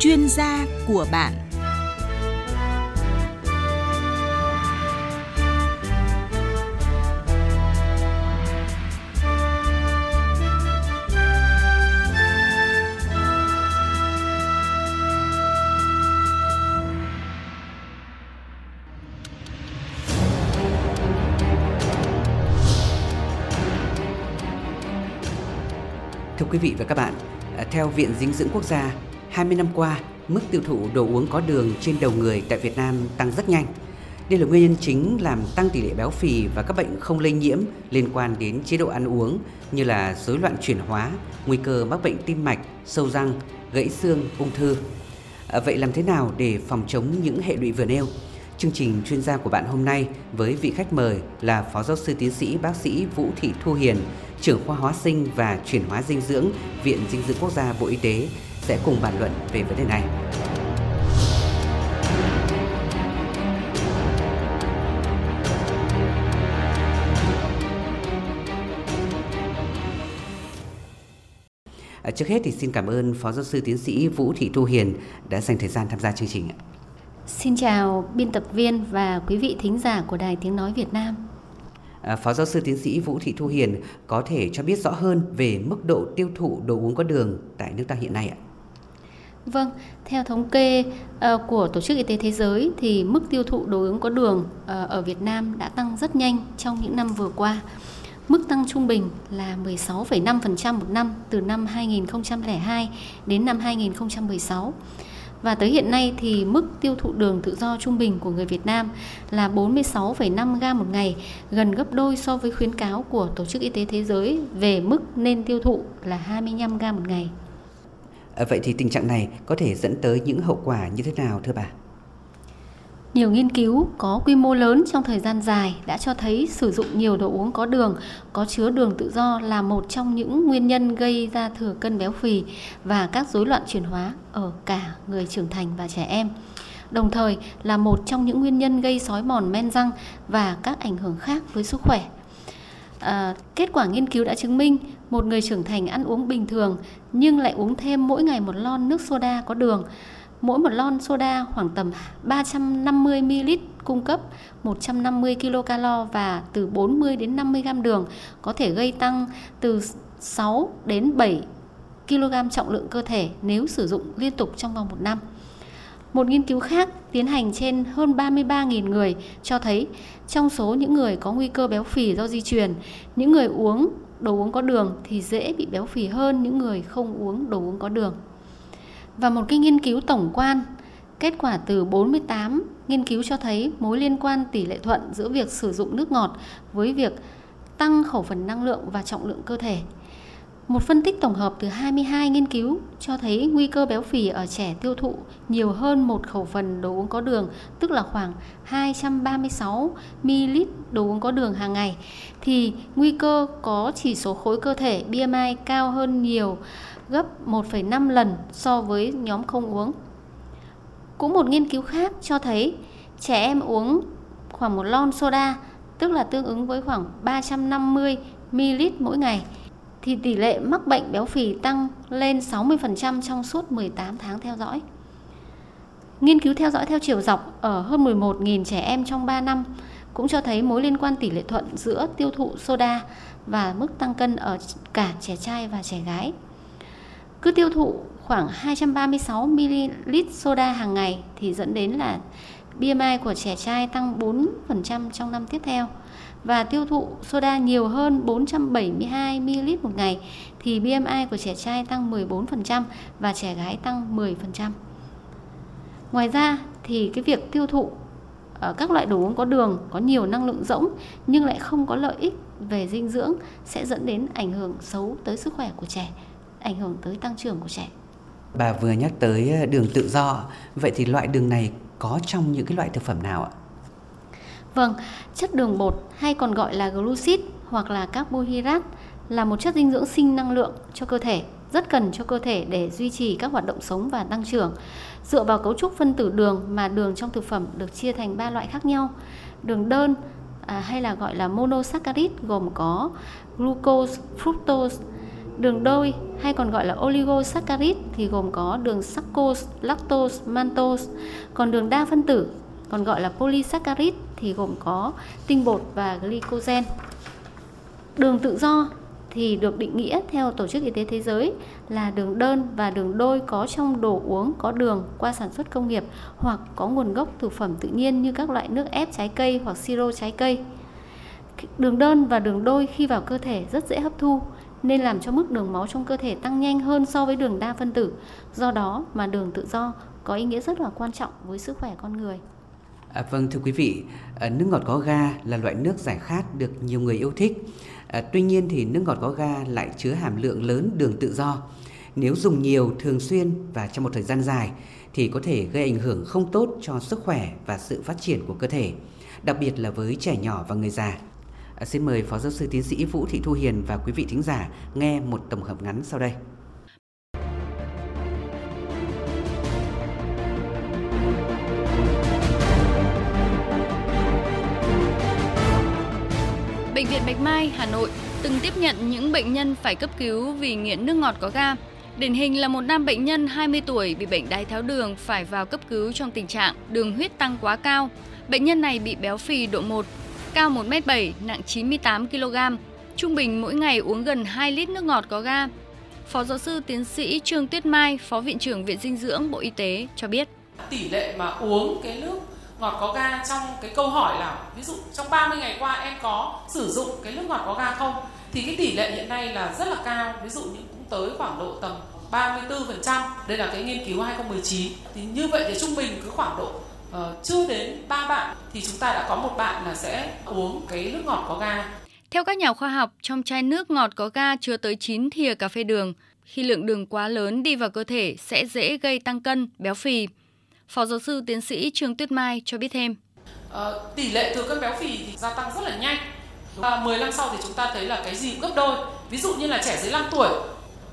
chuyên gia của bạn. Thưa quý vị và các bạn, à, theo Viện Dinh dưỡng Quốc gia, 20 năm qua, mức tiêu thụ đồ uống có đường trên đầu người tại Việt Nam tăng rất nhanh. Đây là nguyên nhân chính làm tăng tỷ lệ béo phì và các bệnh không lây nhiễm liên quan đến chế độ ăn uống như là rối loạn chuyển hóa, nguy cơ mắc bệnh tim mạch, sâu răng, gãy xương, ung thư. À, vậy làm thế nào để phòng chống những hệ lụy vừa nêu? Chương trình chuyên gia của bạn hôm nay với vị khách mời là Phó Giáo sư Tiến sĩ Bác sĩ Vũ Thị Thu Hiền, trưởng khoa hóa sinh và chuyển hóa dinh dưỡng, Viện Dinh dưỡng Quốc gia Bộ Y tế sẽ cùng bàn luận về vấn đề này. À, trước hết thì xin cảm ơn Phó Giáo sư Tiến sĩ Vũ Thị Thu Hiền đã dành thời gian tham gia chương trình. Xin chào biên tập viên và quý vị thính giả của Đài Tiếng Nói Việt Nam. À, Phó giáo sư tiến sĩ Vũ Thị Thu Hiền có thể cho biết rõ hơn về mức độ tiêu thụ đồ uống có đường tại nước ta hiện nay ạ? Vâng, theo thống kê uh, của Tổ chức Y tế Thế giới thì mức tiêu thụ đồ uống có đường uh, ở Việt Nam đã tăng rất nhanh trong những năm vừa qua. Mức tăng trung bình là 16,5% một năm từ năm 2002 đến năm 2016. Và tới hiện nay thì mức tiêu thụ đường tự do trung bình của người Việt Nam là 46,5 gram một ngày, gần gấp đôi so với khuyến cáo của Tổ chức Y tế Thế giới về mức nên tiêu thụ là 25 gram một ngày. À, vậy thì tình trạng này có thể dẫn tới những hậu quả như thế nào thưa bà? Nhiều nghiên cứu có quy mô lớn trong thời gian dài đã cho thấy sử dụng nhiều đồ uống có đường, có chứa đường tự do là một trong những nguyên nhân gây ra thừa cân béo phì và các rối loạn chuyển hóa ở cả người trưởng thành và trẻ em. Đồng thời là một trong những nguyên nhân gây sói mòn men răng và các ảnh hưởng khác với sức khỏe. À, kết quả nghiên cứu đã chứng minh một người trưởng thành ăn uống bình thường nhưng lại uống thêm mỗi ngày một lon nước soda có đường Mỗi một lon soda khoảng tầm 350ml cung cấp 150 kcal và từ 40 đến 50 gram đường có thể gây tăng từ 6 đến 7 kg trọng lượng cơ thể nếu sử dụng liên tục trong vòng một năm. Một nghiên cứu khác tiến hành trên hơn 33.000 người cho thấy trong số những người có nguy cơ béo phì do di truyền, những người uống đồ uống có đường thì dễ bị béo phì hơn những người không uống đồ uống có đường. Và một cái nghiên cứu tổng quan, kết quả từ 48 nghiên cứu cho thấy mối liên quan tỷ lệ thuận giữa việc sử dụng nước ngọt với việc tăng khẩu phần năng lượng và trọng lượng cơ thể. Một phân tích tổng hợp từ 22 nghiên cứu cho thấy nguy cơ béo phì ở trẻ tiêu thụ nhiều hơn một khẩu phần đồ uống có đường, tức là khoảng 236 ml đồ uống có đường hàng ngày thì nguy cơ có chỉ số khối cơ thể BMI cao hơn nhiều gấp 1,5 lần so với nhóm không uống. Cũng một nghiên cứu khác cho thấy trẻ em uống khoảng một lon soda, tức là tương ứng với khoảng 350 ml mỗi ngày, thì tỷ lệ mắc bệnh béo phì tăng lên 60% trong suốt 18 tháng theo dõi. Nghiên cứu theo dõi theo chiều dọc ở hơn 11.000 trẻ em trong 3 năm cũng cho thấy mối liên quan tỷ lệ thuận giữa tiêu thụ soda và mức tăng cân ở cả trẻ trai và trẻ gái. Cứ tiêu thụ khoảng 236 ml soda hàng ngày thì dẫn đến là BMI của trẻ trai tăng 4% trong năm tiếp theo và tiêu thụ soda nhiều hơn 472 ml một ngày thì BMI của trẻ trai tăng 14% và trẻ gái tăng 10%. Ngoài ra thì cái việc tiêu thụ ở các loại đồ uống có đường có nhiều năng lượng rỗng nhưng lại không có lợi ích về dinh dưỡng sẽ dẫn đến ảnh hưởng xấu tới sức khỏe của trẻ ảnh hưởng tới tăng trưởng của trẻ. Bà vừa nhắc tới ờ, đường tự do, vậy thì loại đường này có trong những cái loại thực phẩm nào ạ? Vâng, chất đường bột hay còn gọi là glucid hoặc là carbohydrate là một chất dinh dưỡng sinh năng lượng cho cơ thể, rất cần cho cơ thể để duy trì các hoạt động sống và tăng trưởng. Dựa vào cấu trúc phân tử đường mà đường trong thực phẩm được chia thành ba loại khác nhau. Đường đơn à, hay là gọi là monosaccharide gồm có glucose, fructose, Đường đôi hay còn gọi là oligosaccharide thì gồm có đường sucrose, lactose, maltose. Còn đường đa phân tử còn gọi là polysaccharide thì gồm có tinh bột và glycogen. Đường tự do thì được định nghĩa theo Tổ chức Y tế Thế giới là đường đơn và đường đôi có trong đồ uống, có đường, qua sản xuất công nghiệp hoặc có nguồn gốc thực phẩm tự nhiên như các loại nước ép trái cây hoặc siro trái cây. Đường đơn và đường đôi khi vào cơ thể rất dễ hấp thu, nên làm cho mức đường máu trong cơ thể tăng nhanh hơn so với đường đa phân tử. Do đó mà đường tự do có ý nghĩa rất là quan trọng với sức khỏe con người. À, vâng thưa quý vị, à, nước ngọt có ga là loại nước giải khát được nhiều người yêu thích. À, tuy nhiên thì nước ngọt có ga lại chứa hàm lượng lớn đường tự do. Nếu dùng nhiều, thường xuyên và trong một thời gian dài thì có thể gây ảnh hưởng không tốt cho sức khỏe và sự phát triển của cơ thể, đặc biệt là với trẻ nhỏ và người già. À, xin mời Phó Giáo sư Tiến sĩ Vũ Thị Thu Hiền và quý vị thính giả nghe một tổng hợp ngắn sau đây. Viện Bạch Mai, Hà Nội từng tiếp nhận những bệnh nhân phải cấp cứu vì nghiện nước ngọt có ga. Điển hình là một nam bệnh nhân 20 tuổi bị bệnh đái tháo đường phải vào cấp cứu trong tình trạng đường huyết tăng quá cao. Bệnh nhân này bị béo phì độ 1, cao 1m7, nặng 98 kg. Trung bình mỗi ngày uống gần 2 lít nước ngọt có ga. Phó giáo sư tiến sĩ Trương Tuyết Mai, Phó Viện trưởng Viện Dinh dưỡng Bộ Y tế cho biết. Tỷ lệ mà uống cái nước ngọt có ga trong cái câu hỏi là ví dụ trong 30 ngày qua em có sử dụng cái nước ngọt có ga không thì cái tỷ lệ hiện nay là rất là cao ví dụ như cũng tới khoảng độ tầm 34% đây là cái nghiên cứu 2019 thì như vậy thì trung bình cứ khoảng độ uh, chưa đến 3 bạn thì chúng ta đã có một bạn là sẽ uống cái nước ngọt có ga theo các nhà khoa học, trong chai nước ngọt có ga chứa tới 9 thìa cà phê đường. Khi lượng đường quá lớn đi vào cơ thể sẽ dễ gây tăng cân, béo phì. Phó giáo sư tiến sĩ Trương Tuyết Mai cho biết thêm. À, tỷ lệ thừa cân béo phì thì gia tăng rất là nhanh. À, 10 năm sau thì chúng ta thấy là cái gì cũng gấp đôi. Ví dụ như là trẻ dưới 5 tuổi,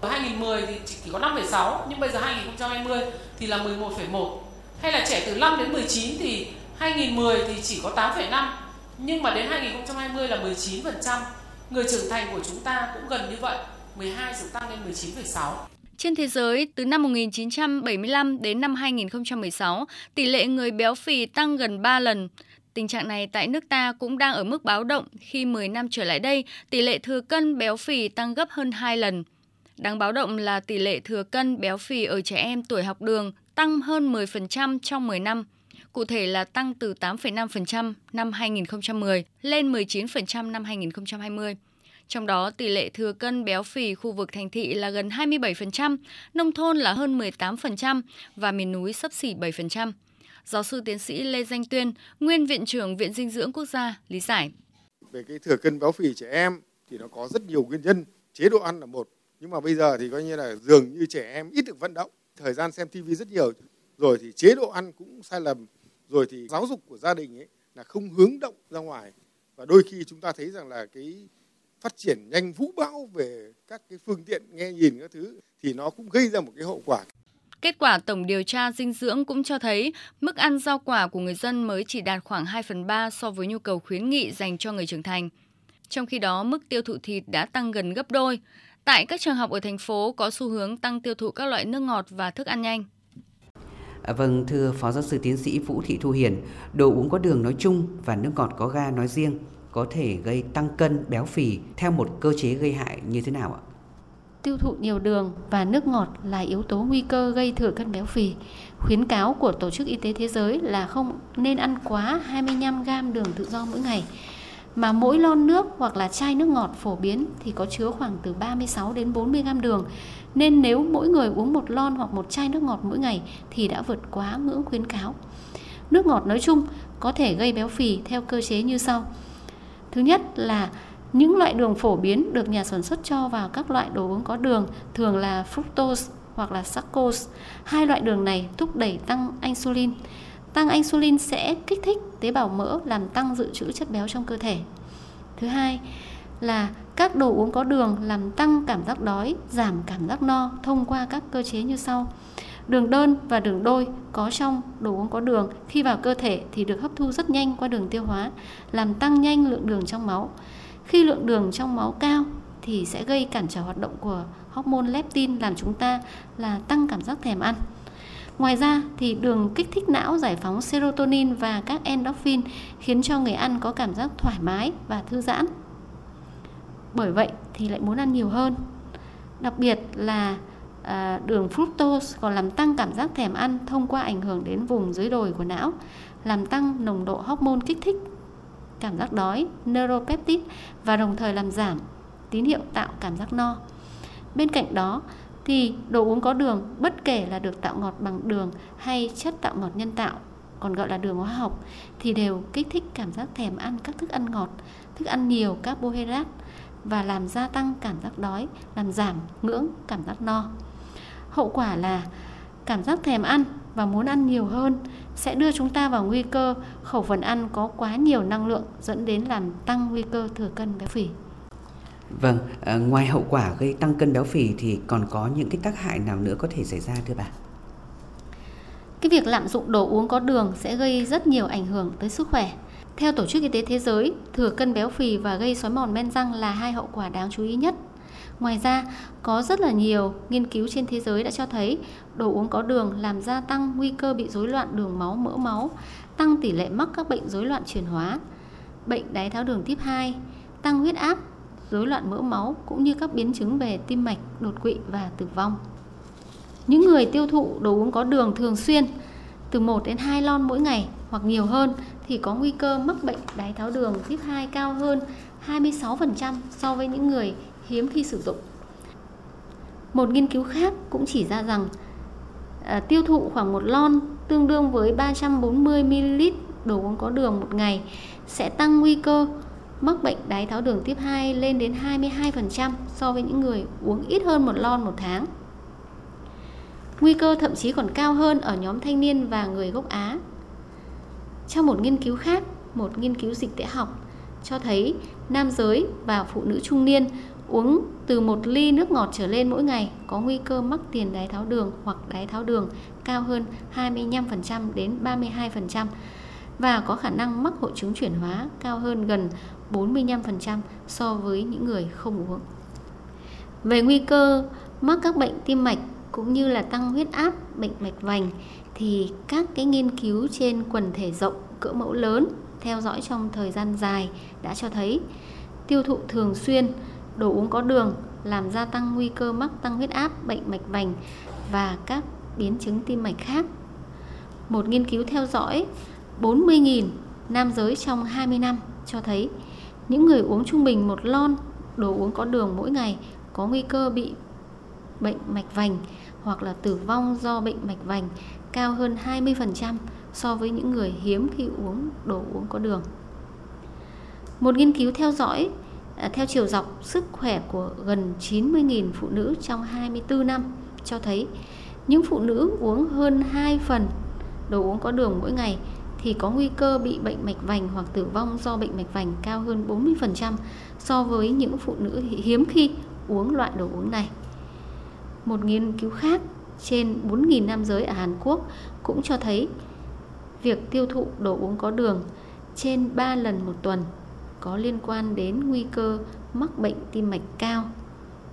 ở 2010 thì chỉ có 5,6 nhưng bây giờ 2020 thì là 11,1. Hay là trẻ từ 5 đến 19 thì 2010 thì chỉ có 8,5 nhưng mà đến 2020 là 19%. Người trưởng thành của chúng ta cũng gần như vậy, 12 rồi tăng lên 19,6. Trên thế giới, từ năm 1975 đến năm 2016, tỷ lệ người béo phì tăng gần 3 lần. Tình trạng này tại nước ta cũng đang ở mức báo động khi 10 năm trở lại đây, tỷ lệ thừa cân béo phì tăng gấp hơn 2 lần. Đáng báo động là tỷ lệ thừa cân béo phì ở trẻ em tuổi học đường tăng hơn 10% trong 10 năm. Cụ thể là tăng từ 8,5% năm 2010 lên 19% năm 2020. Trong đó, tỷ lệ thừa cân béo phì khu vực thành thị là gần 27%, nông thôn là hơn 18% và miền núi sấp xỉ 7%. Giáo sư tiến sĩ Lê Danh Tuyên, nguyên Viện trưởng Viện Dinh dưỡng Quốc gia, lý giải. Về cái thừa cân béo phì trẻ em thì nó có rất nhiều nguyên nhân. Chế độ ăn là một, nhưng mà bây giờ thì coi như là dường như trẻ em ít được vận động, thời gian xem TV rất nhiều, rồi thì chế độ ăn cũng sai lầm, rồi thì giáo dục của gia đình ấy là không hướng động ra ngoài và đôi khi chúng ta thấy rằng là cái phát triển nhanh vũ bão về các cái phương tiện nghe nhìn các thứ thì nó cũng gây ra một cái hậu quả. Kết quả tổng điều tra dinh dưỡng cũng cho thấy mức ăn rau quả của người dân mới chỉ đạt khoảng 2 phần 3 so với nhu cầu khuyến nghị dành cho người trưởng thành. Trong khi đó, mức tiêu thụ thịt đã tăng gần gấp đôi. Tại các trường học ở thành phố có xu hướng tăng tiêu thụ các loại nước ngọt và thức ăn nhanh. À, vâng, thưa Phó Giáo sư Tiến sĩ Vũ Thị Thu Hiền, đồ uống có đường nói chung và nước ngọt có ga nói riêng có thể gây tăng cân, béo phì theo một cơ chế gây hại như thế nào ạ? Tiêu thụ nhiều đường và nước ngọt là yếu tố nguy cơ gây thừa cân béo phì. Khuyến cáo của Tổ chức Y tế Thế giới là không nên ăn quá 25 gram đường tự do mỗi ngày. Mà mỗi lon nước hoặc là chai nước ngọt phổ biến thì có chứa khoảng từ 36 đến 40 gram đường. Nên nếu mỗi người uống một lon hoặc một chai nước ngọt mỗi ngày thì đã vượt quá ngưỡng khuyến cáo. Nước ngọt nói chung có thể gây béo phì theo cơ chế như sau. Thứ nhất là những loại đường phổ biến được nhà sản xuất cho vào các loại đồ uống có đường thường là fructose hoặc là sucrose. Hai loại đường này thúc đẩy tăng insulin. Tăng insulin sẽ kích thích tế bào mỡ làm tăng dự trữ chất béo trong cơ thể. Thứ hai là các đồ uống có đường làm tăng cảm giác đói, giảm cảm giác no thông qua các cơ chế như sau. Đường đơn và đường đôi có trong đồ uống có đường khi vào cơ thể thì được hấp thu rất nhanh qua đường tiêu hóa, làm tăng nhanh lượng đường trong máu. Khi lượng đường trong máu cao thì sẽ gây cản trở hoạt động của hormone leptin làm chúng ta là tăng cảm giác thèm ăn. Ngoài ra thì đường kích thích não giải phóng serotonin và các endorphin khiến cho người ăn có cảm giác thoải mái và thư giãn. Bởi vậy thì lại muốn ăn nhiều hơn. Đặc biệt là à, đường fructose còn làm tăng cảm giác thèm ăn thông qua ảnh hưởng đến vùng dưới đồi của não, làm tăng nồng độ hormone kích thích cảm giác đói, neuropeptide và đồng thời làm giảm tín hiệu tạo cảm giác no. Bên cạnh đó thì đồ uống có đường bất kể là được tạo ngọt bằng đường hay chất tạo ngọt nhân tạo còn gọi là đường hóa học thì đều kích thích cảm giác thèm ăn các thức ăn ngọt, thức ăn nhiều carbohydrate và làm gia tăng cảm giác đói, làm giảm ngưỡng cảm giác no. Hậu quả là cảm giác thèm ăn và muốn ăn nhiều hơn sẽ đưa chúng ta vào nguy cơ khẩu phần ăn có quá nhiều năng lượng dẫn đến làm tăng nguy cơ thừa cân béo phì. Vâng, à, ngoài hậu quả gây tăng cân béo phì thì còn có những cái tác hại nào nữa có thể xảy ra thưa bà? Cái việc lạm dụng đồ uống có đường sẽ gây rất nhiều ảnh hưởng tới sức khỏe. Theo Tổ chức Y tế Thế giới, thừa cân béo phì và gây xói mòn men răng là hai hậu quả đáng chú ý nhất. Ngoài ra, có rất là nhiều nghiên cứu trên thế giới đã cho thấy đồ uống có đường làm gia tăng nguy cơ bị rối loạn đường máu mỡ máu, tăng tỷ lệ mắc các bệnh rối loạn chuyển hóa, bệnh đái tháo đường tiếp 2, tăng huyết áp, rối loạn mỡ máu cũng như các biến chứng về tim mạch, đột quỵ và tử vong. Những người tiêu thụ đồ uống có đường thường xuyên từ 1 đến 2 lon mỗi ngày hoặc nhiều hơn thì có nguy cơ mắc bệnh đái tháo đường tiếp 2 cao hơn 26% so với những người hiếm khi sử dụng. Một nghiên cứu khác cũng chỉ ra rằng à, tiêu thụ khoảng một lon tương đương với 340 ml đồ uống có đường một ngày sẽ tăng nguy cơ mắc bệnh đái tháo đường tiếp 2 lên đến 22% so với những người uống ít hơn một lon một tháng. Nguy cơ thậm chí còn cao hơn ở nhóm thanh niên và người gốc Á. Trong một nghiên cứu khác, một nghiên cứu dịch tễ học cho thấy nam giới và phụ nữ trung niên uống từ một ly nước ngọt trở lên mỗi ngày có nguy cơ mắc tiền đái tháo đường hoặc đái tháo đường cao hơn 25% đến 32% và có khả năng mắc hội chứng chuyển hóa cao hơn gần 45% so với những người không uống. Về nguy cơ mắc các bệnh tim mạch cũng như là tăng huyết áp, bệnh mạch vành thì các cái nghiên cứu trên quần thể rộng cỡ mẫu lớn theo dõi trong thời gian dài đã cho thấy tiêu thụ thường xuyên đồ uống có đường làm gia tăng nguy cơ mắc tăng huyết áp, bệnh mạch vành và các biến chứng tim mạch khác. Một nghiên cứu theo dõi 40.000 nam giới trong 20 năm cho thấy những người uống trung bình một lon đồ uống có đường mỗi ngày có nguy cơ bị bệnh mạch vành hoặc là tử vong do bệnh mạch vành cao hơn 20% so với những người hiếm khi uống đồ uống có đường. Một nghiên cứu theo dõi Ờ, theo chiều dọc, sức khỏe của gần 90.000 phụ nữ trong 24 năm cho thấy những phụ nữ uống hơn 2 phần đồ uống có đường mỗi ngày thì có nguy cơ bị bệnh mạch vành hoặc tử vong do bệnh mạch vành cao hơn 40% so với những phụ nữ hiếm khi uống loại đồ uống này. Một nghiên cứu khác trên 4.000 nam giới ở Hàn Quốc cũng cho thấy việc tiêu thụ đồ uống có đường trên 3 lần một tuần có liên quan đến nguy cơ mắc bệnh tim mạch cao.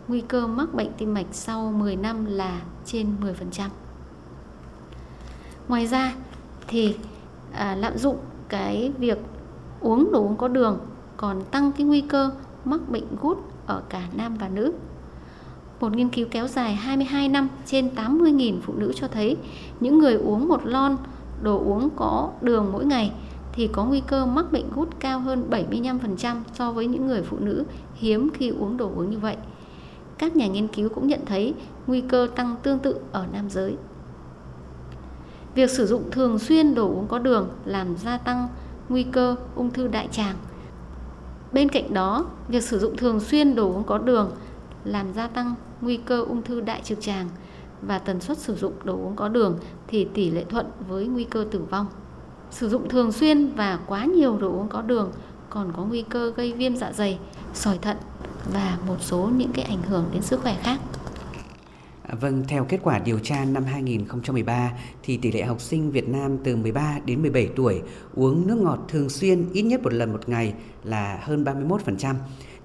Nguy cơ mắc bệnh tim mạch sau 10 năm là trên 10%. Ngoài ra thì à, lạm dụng cái việc uống đồ uống có đường còn tăng cái nguy cơ mắc bệnh gút ở cả nam và nữ. Một nghiên cứu kéo dài 22 năm trên 80.000 phụ nữ cho thấy những người uống một lon đồ uống có đường mỗi ngày thì có nguy cơ mắc bệnh gút cao hơn 75% so với những người phụ nữ hiếm khi uống đồ uống như vậy. Các nhà nghiên cứu cũng nhận thấy nguy cơ tăng tương tự ở nam giới. Việc sử dụng thường xuyên đồ uống có đường làm gia tăng nguy cơ ung thư đại tràng. Bên cạnh đó, việc sử dụng thường xuyên đồ uống có đường làm gia tăng nguy cơ ung thư đại trực tràng và tần suất sử dụng đồ uống có đường thì tỷ lệ thuận với nguy cơ tử vong. Sử dụng thường xuyên và quá nhiều đồ uống có đường còn có nguy cơ gây viêm dạ dày, sỏi thận và một số những cái ảnh hưởng đến sức khỏe khác. À, vâng, theo kết quả điều tra năm 2013 thì tỷ lệ học sinh Việt Nam từ 13 đến 17 tuổi uống nước ngọt thường xuyên ít nhất một lần một ngày là hơn 31%.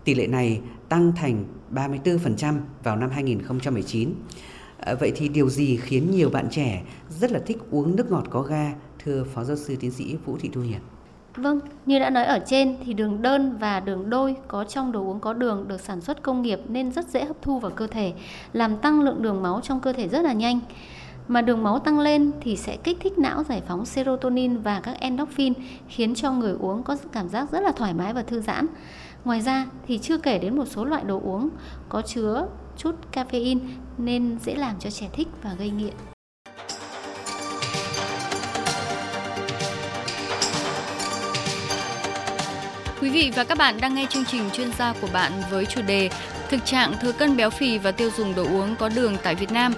Tỷ lệ này tăng thành 34% vào năm 2019. À, vậy thì điều gì khiến nhiều bạn trẻ rất là thích uống nước ngọt có ga, thưa Phó Giáo sư Tiến sĩ Vũ Thị Thu Hiền? Vâng, như đã nói ở trên thì đường đơn và đường đôi có trong đồ uống có đường được sản xuất công nghiệp nên rất dễ hấp thu vào cơ thể, làm tăng lượng đường máu trong cơ thể rất là nhanh. Mà đường máu tăng lên thì sẽ kích thích não giải phóng serotonin và các endorphin khiến cho người uống có cảm giác rất là thoải mái và thư giãn. Ngoài ra thì chưa kể đến một số loại đồ uống có chứa chút caffeine nên dễ làm cho trẻ thích và gây nghiện. Quý vị và các bạn đang nghe chương trình chuyên gia của bạn với chủ đề Thực trạng thừa cân béo phì và tiêu dùng đồ uống có đường tại Việt Nam.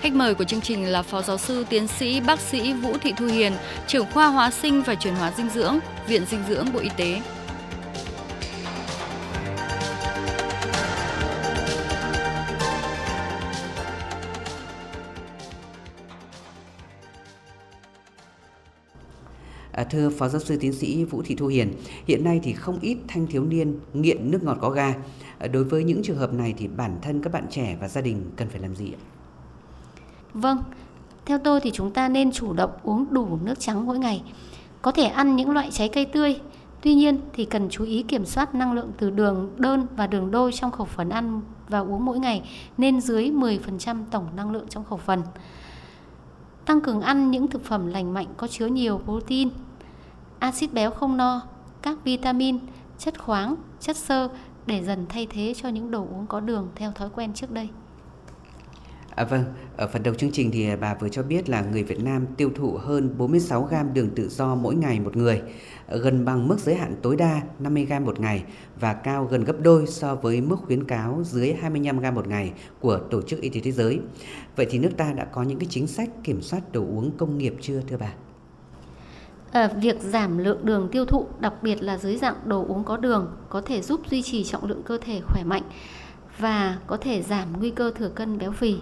Khách mời của chương trình là Phó Giáo sư Tiến sĩ Bác sĩ Vũ Thị Thu Hiền, trưởng khoa hóa sinh và chuyển hóa dinh dưỡng, Viện Dinh dưỡng Bộ Y tế. Thưa Phó Giáo sư Tiến sĩ Vũ Thị Thu Hiền, hiện nay thì không ít thanh thiếu niên nghiện nước ngọt có ga. Ờ, đối với những trường hợp này thì bản thân các bạn trẻ và gia đình cần phải làm gì ạ? Vâng, theo tôi thì chúng ta nên chủ động uống đủ nước trắng mỗi ngày. Có thể ăn những loại trái cây tươi, tuy nhiên thì cần chú ý kiểm soát năng lượng từ đường đơn và đường đôi trong khẩu phần ăn và uống mỗi ngày nên dưới 10% tổng năng lượng trong khẩu phần. Tăng cường ăn những thực phẩm lành mạnh có chứa nhiều protein, axit béo không no, các vitamin, chất khoáng, chất xơ để dần thay thế cho những đồ uống có đường theo thói quen trước đây. À, vâng, ở phần đầu chương trình thì à, bà vừa cho biết là người Việt Nam tiêu thụ hơn 46 gram đường tự do mỗi ngày một người, ờ, gần bằng mức giới hạn tối đa 50 gram một ngày và cao gần gấp đôi so với mức khuyến cáo dưới 25 gram một ngày của Tổ chức Y tế Thế giới. Vậy thì nước ta đã có những cái chính sách kiểm soát đồ uống công nghiệp chưa thưa bà? À, việc giảm lượng đường tiêu thụ, đặc biệt là dưới dạng đồ uống có đường, có thể giúp duy trì trọng lượng cơ thể khỏe mạnh và có thể giảm nguy cơ thừa cân béo phì.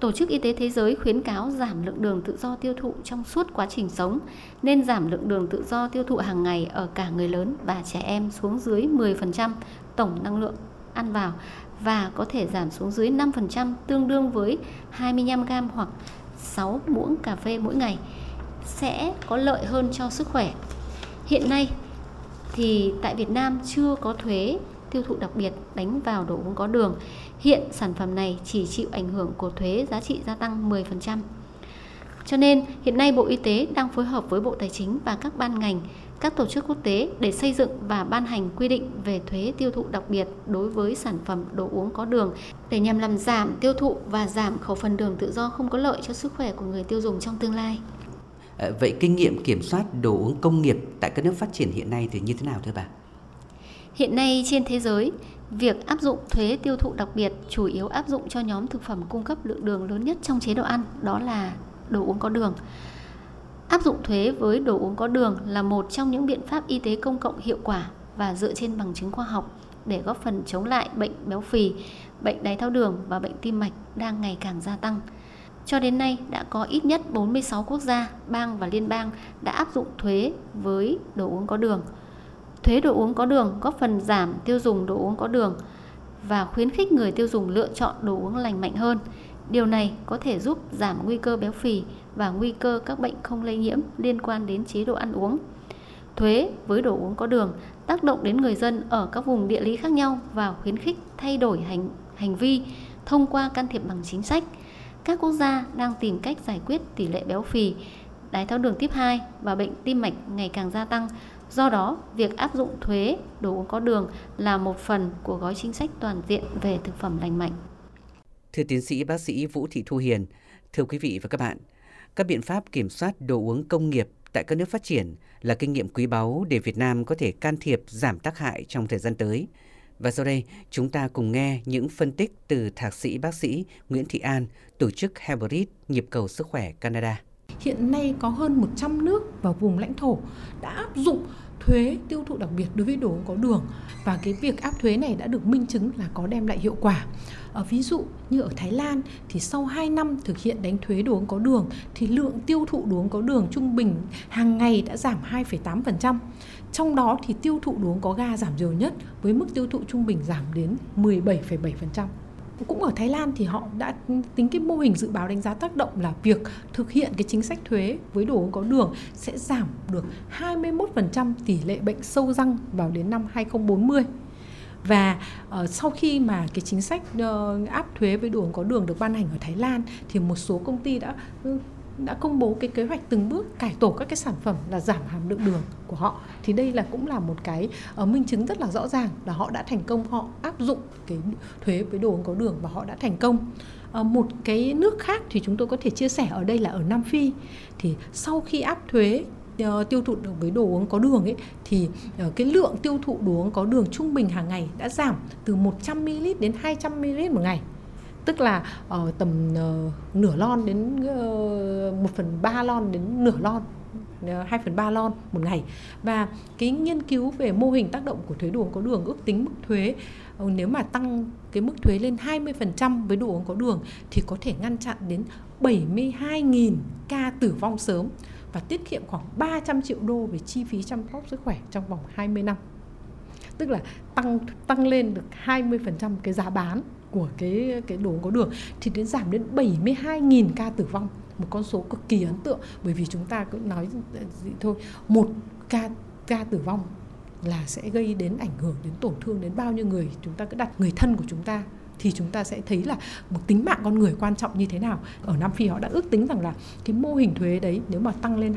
Tổ chức Y tế Thế giới khuyến cáo giảm lượng đường tự do tiêu thụ trong suốt quá trình sống, nên giảm lượng đường tự do tiêu thụ hàng ngày ở cả người lớn và trẻ em xuống dưới 10% tổng năng lượng ăn vào và có thể giảm xuống dưới 5% tương đương với 25 gram hoặc 6 muỗng cà phê mỗi ngày sẽ có lợi hơn cho sức khỏe. Hiện nay thì tại Việt Nam chưa có thuế tiêu thụ đặc biệt đánh vào đồ uống có đường. Hiện sản phẩm này chỉ chịu ảnh hưởng của thuế giá trị gia tăng 10%. Cho nên hiện nay Bộ Y tế đang phối hợp với Bộ Tài chính và các ban ngành, các tổ chức quốc tế để xây dựng và ban hành quy định về thuế tiêu thụ đặc biệt đối với sản phẩm đồ uống có đường để nhằm làm giảm tiêu thụ và giảm khẩu phần đường tự do không có lợi cho sức khỏe của người tiêu dùng trong tương lai. Ờ, vậy kinh nghiệm kiểm soát đồ uống công nghiệp tại các nước phát triển hiện nay thì như thế nào thưa bà? Hiện nay trên thế giới, việc áp dụng thuế tiêu thụ đặc biệt chủ yếu áp dụng cho nhóm thực phẩm cung cấp lượng đường lớn nhất trong chế độ ăn, đó là đồ uống có đường. Áp dụng thuế với đồ uống có đường là một trong những biện pháp y tế công cộng hiệu quả và dựa trên bằng chứng khoa học để góp phần chống lại bệnh béo phì, bệnh đái tháo đường và bệnh tim mạch đang ngày càng gia tăng. Cho đến nay đã có ít nhất 46 quốc gia, bang và liên bang đã áp dụng thuế với đồ uống có đường. Thuế đồ uống có đường góp phần giảm tiêu dùng đồ uống có đường và khuyến khích người tiêu dùng lựa chọn đồ uống lành mạnh hơn. Điều này có thể giúp giảm nguy cơ béo phì và nguy cơ các bệnh không lây nhiễm liên quan đến chế độ ăn uống. Thuế với đồ uống có đường tác động đến người dân ở các vùng địa lý khác nhau và khuyến khích thay đổi hành hành vi thông qua can thiệp bằng chính sách. Các quốc gia đang tìm cách giải quyết tỷ lệ béo phì, đái tháo đường tiếp 2 và bệnh tim mạch ngày càng gia tăng Do đó, việc áp dụng thuế đồ uống có đường là một phần của gói chính sách toàn diện về thực phẩm lành mạnh. Thưa tiến sĩ bác sĩ Vũ Thị Thu Hiền, thưa quý vị và các bạn, các biện pháp kiểm soát đồ uống công nghiệp tại các nước phát triển là kinh nghiệm quý báu để Việt Nam có thể can thiệp giảm tác hại trong thời gian tới. Và sau đây, chúng ta cùng nghe những phân tích từ thạc sĩ bác sĩ Nguyễn Thị An, tổ chức Herbrit Nhịp cầu sức khỏe Canada. Hiện nay có hơn 100 nước và vùng lãnh thổ đã áp dụng thuế tiêu thụ đặc biệt đối với đồ uống có đường và cái việc áp thuế này đã được minh chứng là có đem lại hiệu quả. Ở ví dụ như ở Thái Lan thì sau 2 năm thực hiện đánh thuế đồ uống có đường thì lượng tiêu thụ đồ uống có đường trung bình hàng ngày đã giảm 2,8%. Trong đó thì tiêu thụ đồ uống có ga giảm nhiều nhất với mức tiêu thụ trung bình giảm đến 17,7% cũng ở Thái Lan thì họ đã tính cái mô hình dự báo đánh giá tác động là việc thực hiện cái chính sách thuế với đồ uống có đường sẽ giảm được 21% tỷ lệ bệnh sâu răng vào đến năm 2040 và uh, sau khi mà cái chính sách uh, áp thuế với đồ uống có đường được ban hành ở Thái Lan thì một số công ty đã ừ, đã công bố cái kế hoạch từng bước cải tổ các cái sản phẩm là giảm hàm lượng đường của họ. Thì đây là cũng là một cái uh, minh chứng rất là rõ ràng là họ đã thành công họ áp dụng cái thuế với đồ uống có đường và họ đã thành công. Uh, một cái nước khác thì chúng tôi có thể chia sẻ ở đây là ở Nam Phi. Thì sau khi áp thuế Ờ, tiêu thụ được với đồ uống có đường ấy thì ờ, cái lượng tiêu thụ đồ uống có đường trung bình hàng ngày đã giảm từ 100 ml đến 200 ml một ngày. Tức là uh, tầm uh, nửa lon đến uh, 1 phần ba lon đến nửa lon 2 phần 3 lon một ngày. Và cái nghiên cứu về mô hình tác động của thuế đồ uống có đường ước tính mức thuế nếu mà tăng cái mức thuế lên 20% với đồ uống có đường thì có thể ngăn chặn đến 72.000 ca tử vong sớm và tiết kiệm khoảng 300 triệu đô về chi phí chăm sóc sức khỏe trong vòng 20 năm. Tức là tăng tăng lên được 20% cái giá bán của cái cái đồ có đường, thì đến giảm đến 72.000 ca tử vong một con số cực kỳ ấn tượng, bởi vì chúng ta cũng nói gì thôi, một ca ca tử vong là sẽ gây đến ảnh hưởng đến tổn thương đến bao nhiêu người chúng ta cứ đặt người thân của chúng ta thì chúng ta sẽ thấy là một tính mạng con người quan trọng như thế nào. Ở Nam Phi họ đã ước tính rằng là cái mô hình thuế đấy nếu mà tăng lên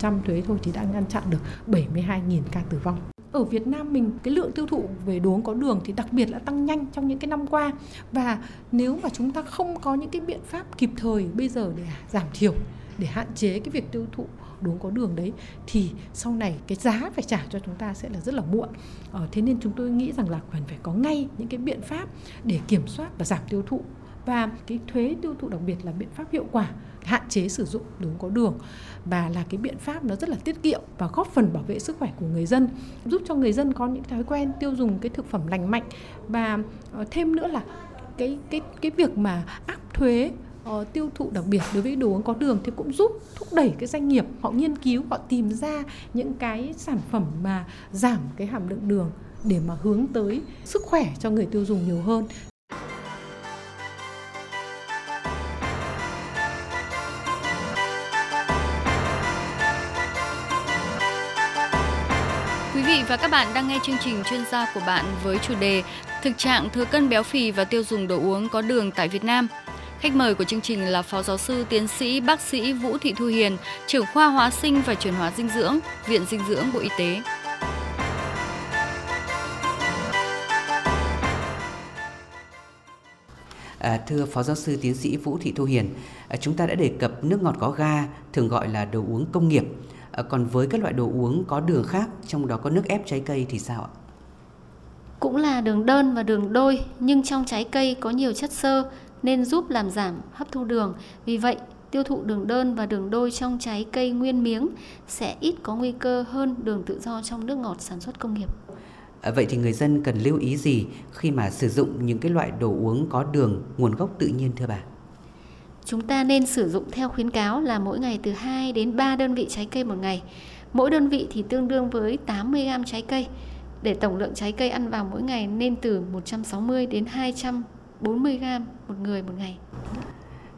20% thuế thôi thì đã ngăn chặn được 72.000 ca tử vong ở Việt Nam mình, cái lượng tiêu thụ về đồ uống có đường thì đặc biệt là tăng nhanh trong những cái năm qua và nếu mà chúng ta không có những cái biện pháp kịp thời bây giờ để giảm thiểu, để hạn chế cái việc tiêu thụ đồ có đường đấy thì sau này cái giá phải trả cho chúng ta sẽ là rất là muộn. Ờ, thế nên chúng tôi nghĩ rằng là cần phải có ngay những cái biện pháp để kiểm soát và giảm tiêu thụ. Và cái thuế tiêu thụ đặc biệt là biện pháp hiệu quả hạn chế sử dụng đồ có đường. Và là cái biện pháp nó rất là tiết kiệm và góp phần bảo vệ sức khỏe của người dân giúp cho người dân có những thói quen tiêu dùng cái thực phẩm lành mạnh. Và ờ, thêm nữa là cái cái cái việc mà áp thuế uh, tiêu thụ đặc biệt đối với đồ uống có đường thì cũng giúp thúc đẩy cái doanh nghiệp họ nghiên cứu họ tìm ra những cái sản phẩm mà giảm cái hàm lượng đường để mà hướng tới sức khỏe cho người tiêu dùng nhiều hơn Quý vị và các bạn đang nghe chương trình chuyên gia của bạn với chủ đề Thực trạng thừa cân béo phì và tiêu dùng đồ uống có đường tại Việt Nam. Khách mời của chương trình là Phó Giáo sư Tiến sĩ Bác sĩ Vũ Thị Thu Hiền, trưởng khoa hóa sinh và chuyển hóa dinh dưỡng, Viện Dinh dưỡng Bộ Y tế. À, thưa Phó Giáo sư Tiến sĩ Vũ Thị Thu Hiền, à, chúng ta đã đề cập nước ngọt có ga, thường gọi là đồ uống công nghiệp. À, còn với các loại đồ uống có đường khác, trong đó có nước ép trái cây thì sao ạ? Cũng là đường đơn và đường đôi, nhưng trong trái cây có nhiều chất xơ nên giúp làm giảm hấp thu đường. Vì vậy, tiêu thụ đường đơn và đường đôi trong trái cây nguyên miếng sẽ ít có nguy cơ hơn đường tự do trong nước ngọt sản xuất công nghiệp. À, vậy thì người dân cần lưu ý gì khi mà sử dụng những cái loại đồ uống có đường nguồn gốc tự nhiên thưa bà? Chúng ta nên sử dụng theo khuyến cáo là mỗi ngày từ 2 đến 3 đơn vị trái cây một ngày. Mỗi đơn vị thì tương đương với 80 gram trái cây. Để tổng lượng trái cây ăn vào mỗi ngày nên từ 160 đến 240 gram một người một ngày.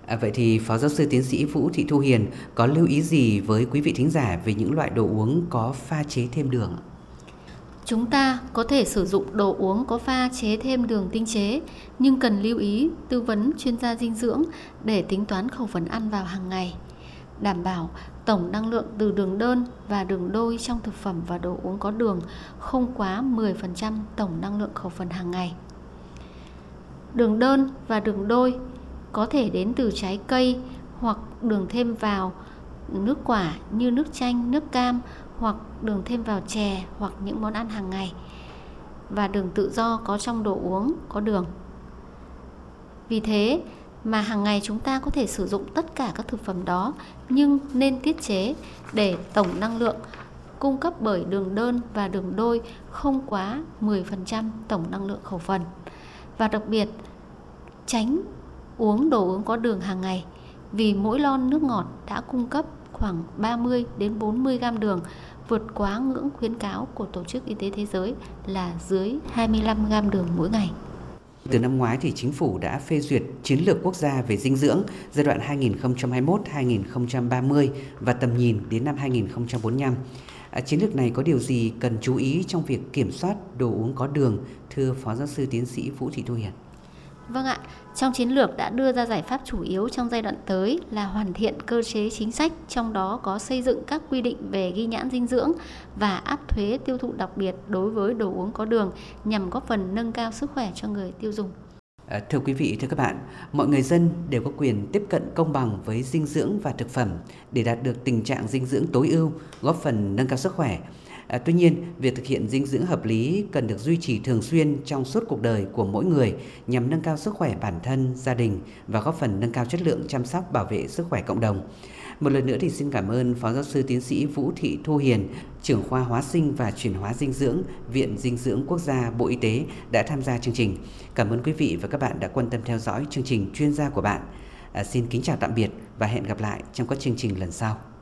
À, vậy thì Phó Giáo sư Tiến sĩ Vũ Thị Thu Hiền có lưu ý gì với quý vị thính giả về những loại đồ uống có pha chế thêm đường? Chúng ta có thể sử dụng đồ uống có pha chế thêm đường tinh chế, nhưng cần lưu ý tư vấn chuyên gia dinh dưỡng để tính toán khẩu phần ăn vào hàng ngày. Đảm bảo tổng năng lượng từ đường đơn và đường đôi trong thực phẩm và đồ uống có đường không quá 10% tổng năng lượng khẩu phần hàng ngày. Đường đơn và đường đôi có thể đến từ trái cây hoặc đường thêm vào nước quả như nước chanh, nước cam hoặc đường thêm vào chè hoặc những món ăn hàng ngày và đường tự do có trong đồ uống có đường. Vì thế mà hàng ngày chúng ta có thể sử dụng tất cả các thực phẩm đó nhưng nên tiết chế để tổng năng lượng cung cấp bởi đường đơn và đường đôi không quá 10% tổng năng lượng khẩu phần. Và đặc biệt, tránh uống đồ uống có đường hàng ngày vì mỗi lon nước ngọt đã cung cấp khoảng 30 đến 40 gram đường vượt quá ngưỡng khuyến cáo của Tổ chức Y tế Thế giới là dưới 25 gram đường mỗi ngày. Từ năm ngoái thì chính phủ đã phê duyệt chiến lược quốc gia về dinh dưỡng giai đoạn 2021-2030 và tầm nhìn đến năm 2045. À, chiến lược này có điều gì cần chú ý trong việc kiểm soát đồ uống có đường, thưa Phó Giáo sư Tiến sĩ Vũ Thị Thu Hiền? Vâng ạ, trong chiến lược đã đưa ra giải pháp chủ yếu trong giai đoạn tới là hoàn thiện cơ chế chính sách, trong đó có xây dựng các quy định về ghi nhãn dinh dưỡng và áp thuế tiêu thụ đặc biệt đối với đồ uống có đường nhằm góp phần nâng cao sức khỏe cho người tiêu dùng. Ờ, thưa quý vị, thưa các bạn, mọi người dân đều có quyền tiếp cận công bằng với dinh dưỡng và thực phẩm để đạt được tình trạng dinh dưỡng tối ưu, góp phần nâng cao sức khỏe. À, tuy nhiên, việc thực hiện dinh dưỡng hợp lý cần được duy trì thường xuyên trong suốt cuộc đời của mỗi người nhằm nâng cao sức khỏe bản thân, gia đình và góp phần nâng cao chất lượng chăm sóc bảo vệ sức khỏe cộng đồng. Một lần nữa thì xin cảm ơn Phó Giáo sư Tiến sĩ Vũ Thị Thu Hiền, trưởng khoa hóa sinh và chuyển hóa dinh dưỡng, Viện Dinh dưỡng Quốc gia Bộ Y tế đã tham gia chương trình. Cảm ơn quý vị và các bạn đã quan tâm theo dõi chương trình chuyên gia của bạn. À, xin kính chào tạm biệt và hẹn gặp lại trong các chương trình lần sau.